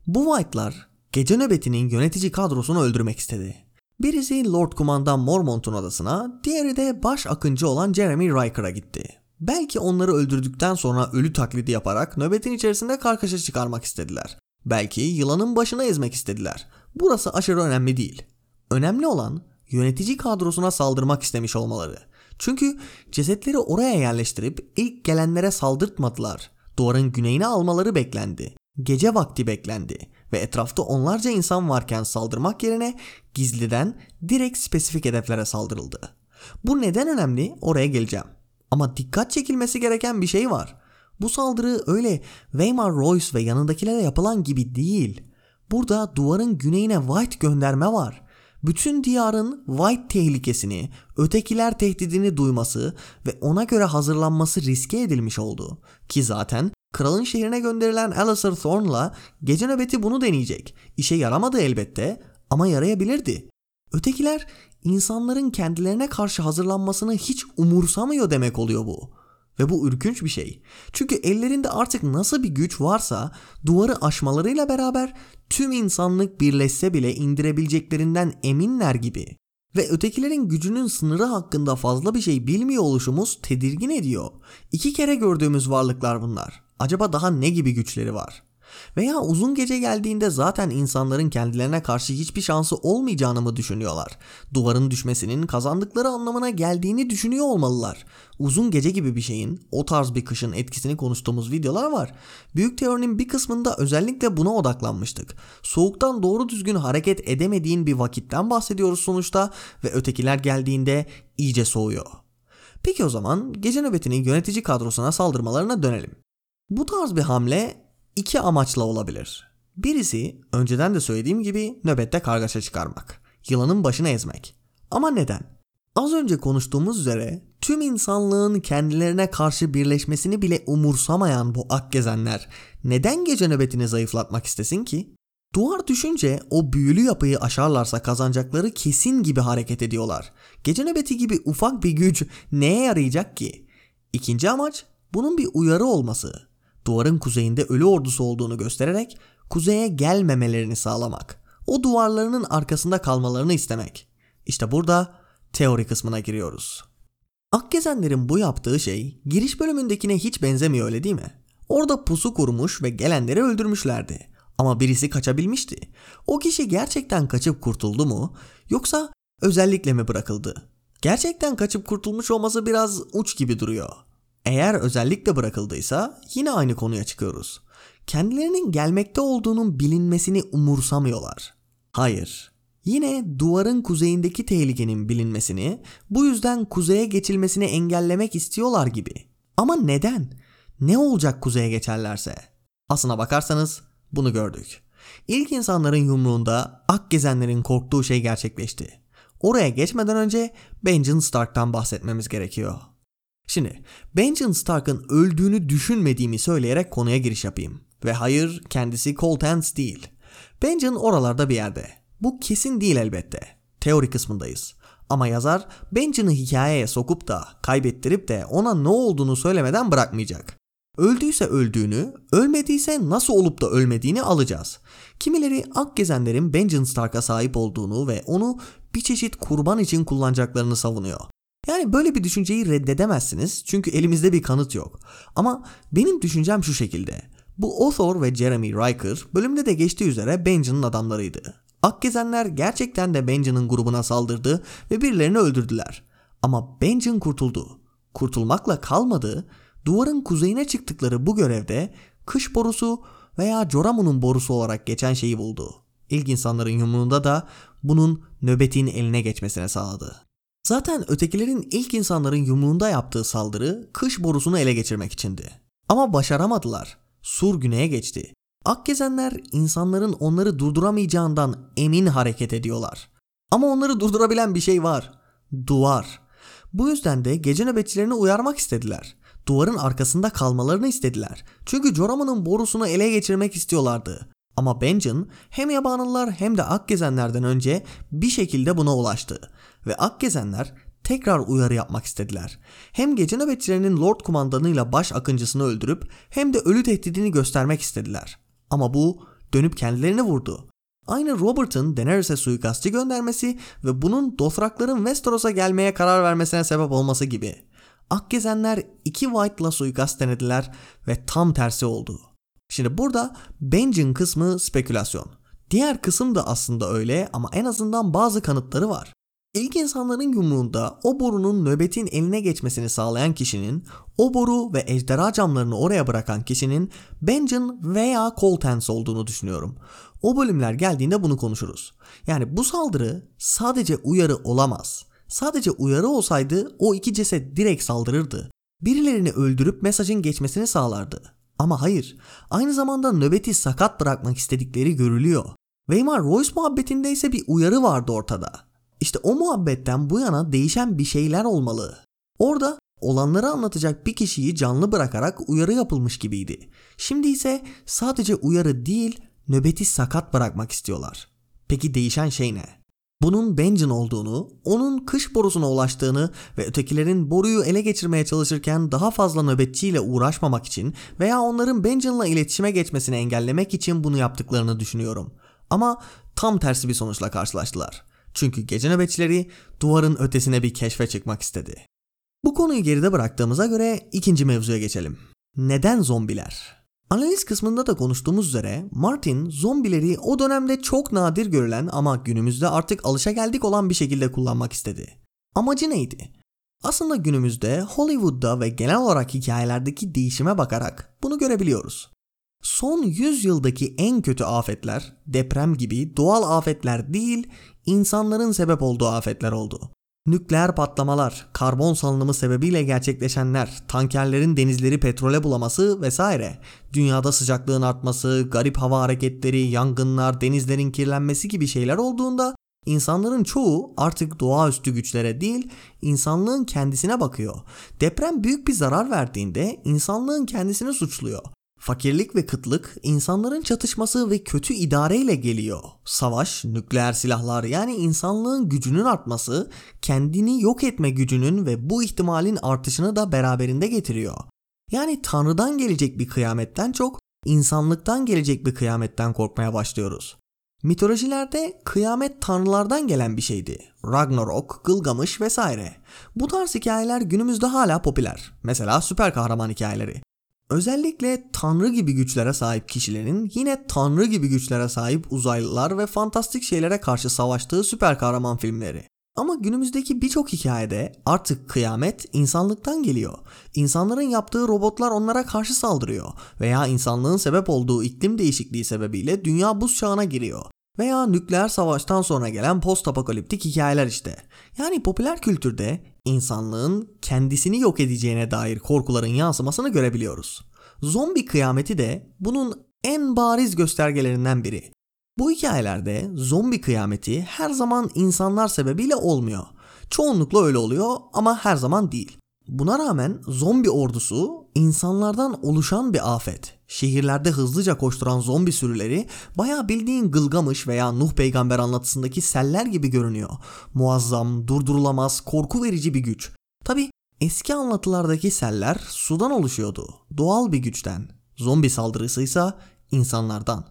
Bu White'lar gece nöbetinin yönetici kadrosunu öldürmek istedi. Birisi Lord Kumandan Mormont'un adasına, diğeri de baş akıncı olan Jeremy Riker'a gitti. Belki onları öldürdükten sonra ölü taklidi yaparak nöbetin içerisinde kargaşa çıkarmak istediler. Belki yılanın başına ezmek istediler. Burası aşırı önemli değil. Önemli olan yönetici kadrosuna saldırmak istemiş olmaları. Çünkü cesetleri oraya yerleştirip ilk gelenlere saldırtmadılar. Duvarın güneyine almaları beklendi. Gece vakti beklendi ve etrafta onlarca insan varken saldırmak yerine gizliden direkt spesifik hedeflere saldırıldı. Bu neden önemli oraya geleceğim. Ama dikkat çekilmesi gereken bir şey var. Bu saldırı öyle Weimar Royce ve yanındakilere yapılan gibi değil. Burada duvarın güneyine White gönderme var. Bütün diyarın White tehlikesini, ötekiler tehdidini duyması ve ona göre hazırlanması riske edilmiş oldu. Ki zaten kralın şehrine gönderilen Alistair Thorne'la gece nöbeti bunu deneyecek. İşe yaramadı elbette ama yarayabilirdi. Ötekiler insanların kendilerine karşı hazırlanmasını hiç umursamıyor demek oluyor bu. Ve bu ürkünç bir şey. Çünkü ellerinde artık nasıl bir güç varsa duvarı aşmalarıyla beraber tüm insanlık birleşse bile indirebileceklerinden eminler gibi. Ve ötekilerin gücünün sınırı hakkında fazla bir şey bilmiyor oluşumuz tedirgin ediyor. İki kere gördüğümüz varlıklar bunlar. Acaba daha ne gibi güçleri var? Veya uzun gece geldiğinde zaten insanların kendilerine karşı hiçbir şansı olmayacağını mı düşünüyorlar? Duvarın düşmesinin kazandıkları anlamına geldiğini düşünüyor olmalılar. Uzun gece gibi bir şeyin, o tarz bir kışın etkisini konuştuğumuz videolar var. Büyük teorinin bir kısmında özellikle buna odaklanmıştık. Soğuktan doğru düzgün hareket edemediğin bir vakitten bahsediyoruz sonuçta ve ötekiler geldiğinde iyice soğuyor. Peki o zaman gece nöbetinin yönetici kadrosuna saldırmalarına dönelim. Bu tarz bir hamle iki amaçla olabilir. Birisi önceden de söylediğim gibi nöbette kargaşa çıkarmak. Yılanın başını ezmek. Ama neden? Az önce konuştuğumuz üzere tüm insanlığın kendilerine karşı birleşmesini bile umursamayan bu ak gezenler neden gece nöbetini zayıflatmak istesin ki? Duvar düşünce o büyülü yapıyı aşarlarsa kazanacakları kesin gibi hareket ediyorlar. Gece nöbeti gibi ufak bir güç neye yarayacak ki? İkinci amaç bunun bir uyarı olması. Duvarın kuzeyinde ölü ordusu olduğunu göstererek kuzeye gelmemelerini sağlamak. O duvarlarının arkasında kalmalarını istemek. İşte burada teori kısmına giriyoruz. Akgezenlerin bu yaptığı şey giriş bölümündekine hiç benzemiyor öyle değil mi? Orada pusu kurmuş ve gelenleri öldürmüşlerdi. Ama birisi kaçabilmişti. O kişi gerçekten kaçıp kurtuldu mu yoksa özellikle mi bırakıldı? Gerçekten kaçıp kurtulmuş olması biraz uç gibi duruyor. Eğer özellikle bırakıldıysa yine aynı konuya çıkıyoruz. Kendilerinin gelmekte olduğunun bilinmesini umursamıyorlar. Hayır. Yine duvarın kuzeyindeki tehlikenin bilinmesini, bu yüzden kuzeye geçilmesini engellemek istiyorlar gibi. Ama neden? Ne olacak kuzeye geçerlerse? Aslına bakarsanız bunu gördük. İlk insanların yumruğunda ak gezenlerin korktuğu şey gerçekleşti. Oraya geçmeden önce Benjamin Stark'tan bahsetmemiz gerekiyor. Şimdi Benjamin Stark'ın öldüğünü düşünmediğimi söyleyerek konuya giriş yapayım. Ve hayır kendisi Coltans değil. Benjamin oralarda bir yerde. Bu kesin değil elbette. Teori kısmındayız. Ama yazar Benjamin'ı hikayeye sokup da kaybettirip de ona ne olduğunu söylemeden bırakmayacak. Öldüyse öldüğünü, ölmediyse nasıl olup da ölmediğini alacağız. Kimileri Akgezenlerin Benjamin Stark'a sahip olduğunu ve onu bir çeşit kurban için kullanacaklarını savunuyor. Yani böyle bir düşünceyi reddedemezsiniz çünkü elimizde bir kanıt yok. Ama benim düşüncem şu şekilde. Bu Othor ve Jeremy Riker bölümde de geçtiği üzere Benjamin'in adamlarıydı. Akgezenler gerçekten de Benjamin'in grubuna saldırdı ve birilerini öldürdüler. Ama Benjamin kurtuldu. Kurtulmakla kalmadı, duvarın kuzeyine çıktıkları bu görevde kış borusu veya Joramun'un borusu olarak geçen şeyi buldu. İlk insanların yumruğunda da bunun nöbetin eline geçmesine sağladı. Zaten ötekilerin ilk insanların yumruğunda yaptığı saldırı kış borusunu ele geçirmek içindi. Ama başaramadılar. Sur güneye geçti. Akgezenler insanların onları durduramayacağından emin hareket ediyorlar. Ama onları durdurabilen bir şey var. Duvar. Bu yüzden de gece nöbetçilerini uyarmak istediler. Duvarın arkasında kalmalarını istediler. Çünkü Joramo'nun borusunu ele geçirmek istiyorlardı. Ama Benjen hem yabanlılar hem de Akgezenlerden önce bir şekilde buna ulaştı. Ve Akgezenler tekrar uyarı yapmak istediler. Hem gece nöbetçilerinin Lord kumandanıyla baş akıncısını öldürüp hem de ölü tehdidini göstermek istediler. Ama bu dönüp kendilerini vurdu. Aynı Robert'ın Daenerys'e suikastçı göndermesi ve bunun Dothrakların Westeros'a gelmeye karar vermesine sebep olması gibi. Akgezenler iki White'la suikast denediler ve tam tersi oldu. Şimdi burada Benjen kısmı spekülasyon. Diğer kısım da aslında öyle ama en azından bazı kanıtları var. İlk insanların yumruğunda o borunun nöbetin eline geçmesini sağlayan kişinin, o boru ve ejderha camlarını oraya bırakan kişinin Benjen veya Coltens olduğunu düşünüyorum. O bölümler geldiğinde bunu konuşuruz. Yani bu saldırı sadece uyarı olamaz. Sadece uyarı olsaydı o iki ceset direkt saldırırdı. Birilerini öldürüp mesajın geçmesini sağlardı. Ama hayır, aynı zamanda nöbeti sakat bırakmak istedikleri görülüyor. Weimar Royce muhabbetinde ise bir uyarı vardı ortada. İşte o muhabbetten bu yana değişen bir şeyler olmalı. Orada olanları anlatacak bir kişiyi canlı bırakarak uyarı yapılmış gibiydi. Şimdi ise sadece uyarı değil, nöbeti sakat bırakmak istiyorlar. Peki değişen şey ne? Bunun Benjen olduğunu, onun kış borusuna ulaştığını ve ötekilerin boruyu ele geçirmeye çalışırken daha fazla nöbetçiyle uğraşmamak için veya onların Benjen'la iletişime geçmesini engellemek için bunu yaptıklarını düşünüyorum. Ama tam tersi bir sonuçla karşılaştılar. Çünkü gece nöbetçileri duvarın ötesine bir keşfe çıkmak istedi. Bu konuyu geride bıraktığımıza göre ikinci mevzuya geçelim. Neden zombiler? Analiz kısmında da konuştuğumuz üzere Martin zombileri o dönemde çok nadir görülen ama günümüzde artık alışageldik olan bir şekilde kullanmak istedi. Amacı neydi? Aslında günümüzde Hollywood'da ve genel olarak hikayelerdeki değişime bakarak bunu görebiliyoruz. Son 100 yıldaki en kötü afetler deprem gibi doğal afetler değil, insanların sebep olduğu afetler oldu. Nükleer patlamalar, karbon salınımı sebebiyle gerçekleşenler, tankerlerin denizleri petrole bulaması vesaire, dünyada sıcaklığın artması, garip hava hareketleri, yangınlar, denizlerin kirlenmesi gibi şeyler olduğunda insanların çoğu artık doğaüstü güçlere değil, insanlığın kendisine bakıyor. Deprem büyük bir zarar verdiğinde insanlığın kendisini suçluyor. Fakirlik ve kıtlık insanların çatışması ve kötü idareyle geliyor. Savaş, nükleer silahlar yani insanlığın gücünün artması kendini yok etme gücünün ve bu ihtimalin artışını da beraberinde getiriyor. Yani Tanrı'dan gelecek bir kıyametten çok insanlıktan gelecek bir kıyametten korkmaya başlıyoruz. Mitolojilerde kıyamet tanrılardan gelen bir şeydi. Ragnarok, Gılgamış vesaire. Bu tarz hikayeler günümüzde hala popüler. Mesela süper kahraman hikayeleri. Özellikle tanrı gibi güçlere sahip kişilerin yine tanrı gibi güçlere sahip uzaylılar ve fantastik şeylere karşı savaştığı süper kahraman filmleri. Ama günümüzdeki birçok hikayede artık kıyamet insanlıktan geliyor. İnsanların yaptığı robotlar onlara karşı saldırıyor veya insanlığın sebep olduğu iklim değişikliği sebebiyle dünya buz çağına giriyor. Veya nükleer savaştan sonra gelen post apokaliptik hikayeler işte. Yani popüler kültürde insanlığın kendisini yok edeceğine dair korkuların yansımasını görebiliyoruz. Zombi kıyameti de bunun en bariz göstergelerinden biri. Bu hikayelerde zombi kıyameti her zaman insanlar sebebiyle olmuyor. Çoğunlukla öyle oluyor ama her zaman değil. Buna rağmen zombi ordusu insanlardan oluşan bir afet. Şehirlerde hızlıca koşturan zombi sürüleri baya bildiğin Gılgamış veya Nuh peygamber anlatısındaki seller gibi görünüyor. Muazzam, durdurulamaz, korku verici bir güç. Tabi eski anlatılardaki seller sudan oluşuyordu. Doğal bir güçten. Zombi saldırısı ise insanlardan.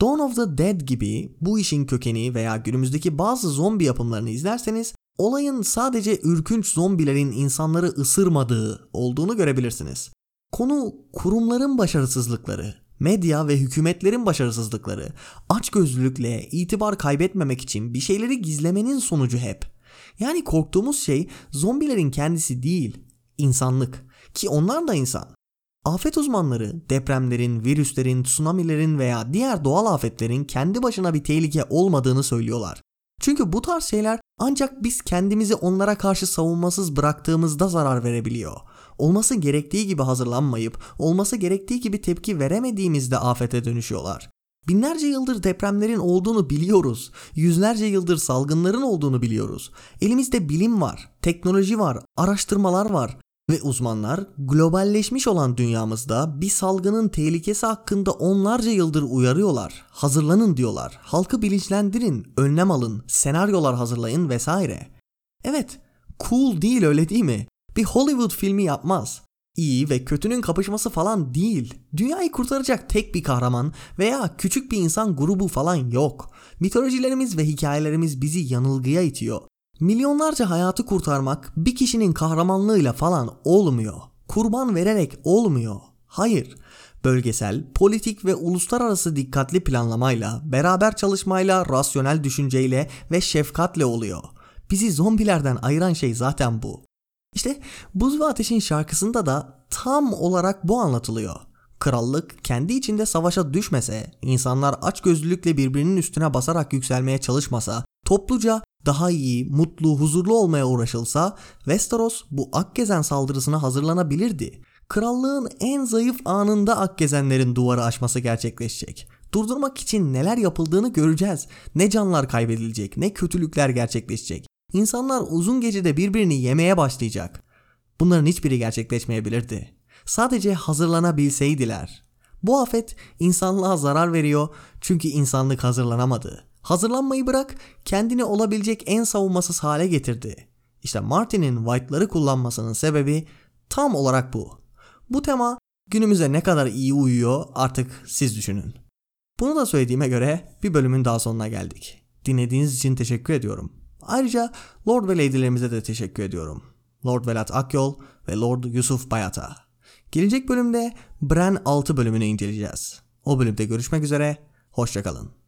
Dawn of the Dead gibi bu işin kökeni veya günümüzdeki bazı zombi yapımlarını izlerseniz olayın sadece ürkünç zombilerin insanları ısırmadığı olduğunu görebilirsiniz. Konu kurumların başarısızlıkları, medya ve hükümetlerin başarısızlıkları, açgözlülükle itibar kaybetmemek için bir şeyleri gizlemenin sonucu hep. Yani korktuğumuz şey zombilerin kendisi değil, insanlık. Ki onlar da insan. Afet uzmanları depremlerin, virüslerin, tsunamilerin veya diğer doğal afetlerin kendi başına bir tehlike olmadığını söylüyorlar. Çünkü bu tarz şeyler ancak biz kendimizi onlara karşı savunmasız bıraktığımızda zarar verebiliyor. Olması gerektiği gibi hazırlanmayıp, olması gerektiği gibi tepki veremediğimizde afete dönüşüyorlar. Binlerce yıldır depremlerin olduğunu biliyoruz. Yüzlerce yıldır salgınların olduğunu biliyoruz. Elimizde bilim var, teknoloji var, araştırmalar var. Ve uzmanlar globalleşmiş olan dünyamızda bir salgının tehlikesi hakkında onlarca yıldır uyarıyorlar. Hazırlanın diyorlar. Halkı bilinçlendirin, önlem alın, senaryolar hazırlayın vesaire. Evet, cool değil öyle değil mi? Bir Hollywood filmi yapmaz. İyi ve kötünün kapışması falan değil. Dünyayı kurtaracak tek bir kahraman veya küçük bir insan grubu falan yok. Mitolojilerimiz ve hikayelerimiz bizi yanılgıya itiyor. Milyonlarca hayatı kurtarmak bir kişinin kahramanlığıyla falan olmuyor. Kurban vererek olmuyor. Hayır. Bölgesel, politik ve uluslararası dikkatli planlamayla, beraber çalışmayla, rasyonel düşünceyle ve şefkatle oluyor. Bizi zombilerden ayıran şey zaten bu. İşte Buz ve Ateş'in şarkısında da tam olarak bu anlatılıyor. Krallık kendi içinde savaşa düşmese, insanlar açgözlülükle birbirinin üstüne basarak yükselmeye çalışmasa, topluca daha iyi, mutlu, huzurlu olmaya uğraşılsa Westeros bu Akgezen saldırısına hazırlanabilirdi. Krallığın en zayıf anında Akgezenlerin duvarı aşması gerçekleşecek. Durdurmak için neler yapıldığını göreceğiz. Ne canlar kaybedilecek, ne kötülükler gerçekleşecek. İnsanlar uzun gecede birbirini yemeye başlayacak. Bunların hiçbiri gerçekleşmeyebilirdi. Sadece hazırlanabilseydiler. Bu afet insanlığa zarar veriyor çünkü insanlık hazırlanamadı. Hazırlanmayı bırak kendini olabilecek en savunmasız hale getirdi. İşte Martin'in White'ları kullanmasının sebebi tam olarak bu. Bu tema günümüze ne kadar iyi uyuyor artık siz düşünün. Bunu da söylediğime göre bir bölümün daha sonuna geldik. Dinlediğiniz için teşekkür ediyorum. Ayrıca Lord ve Lady'lerimize de teşekkür ediyorum. Lord Velat Akyol ve Lord Yusuf Bayat'a. Gelecek bölümde Bran 6 bölümünü inceleyeceğiz. O bölümde görüşmek üzere, hoşçakalın.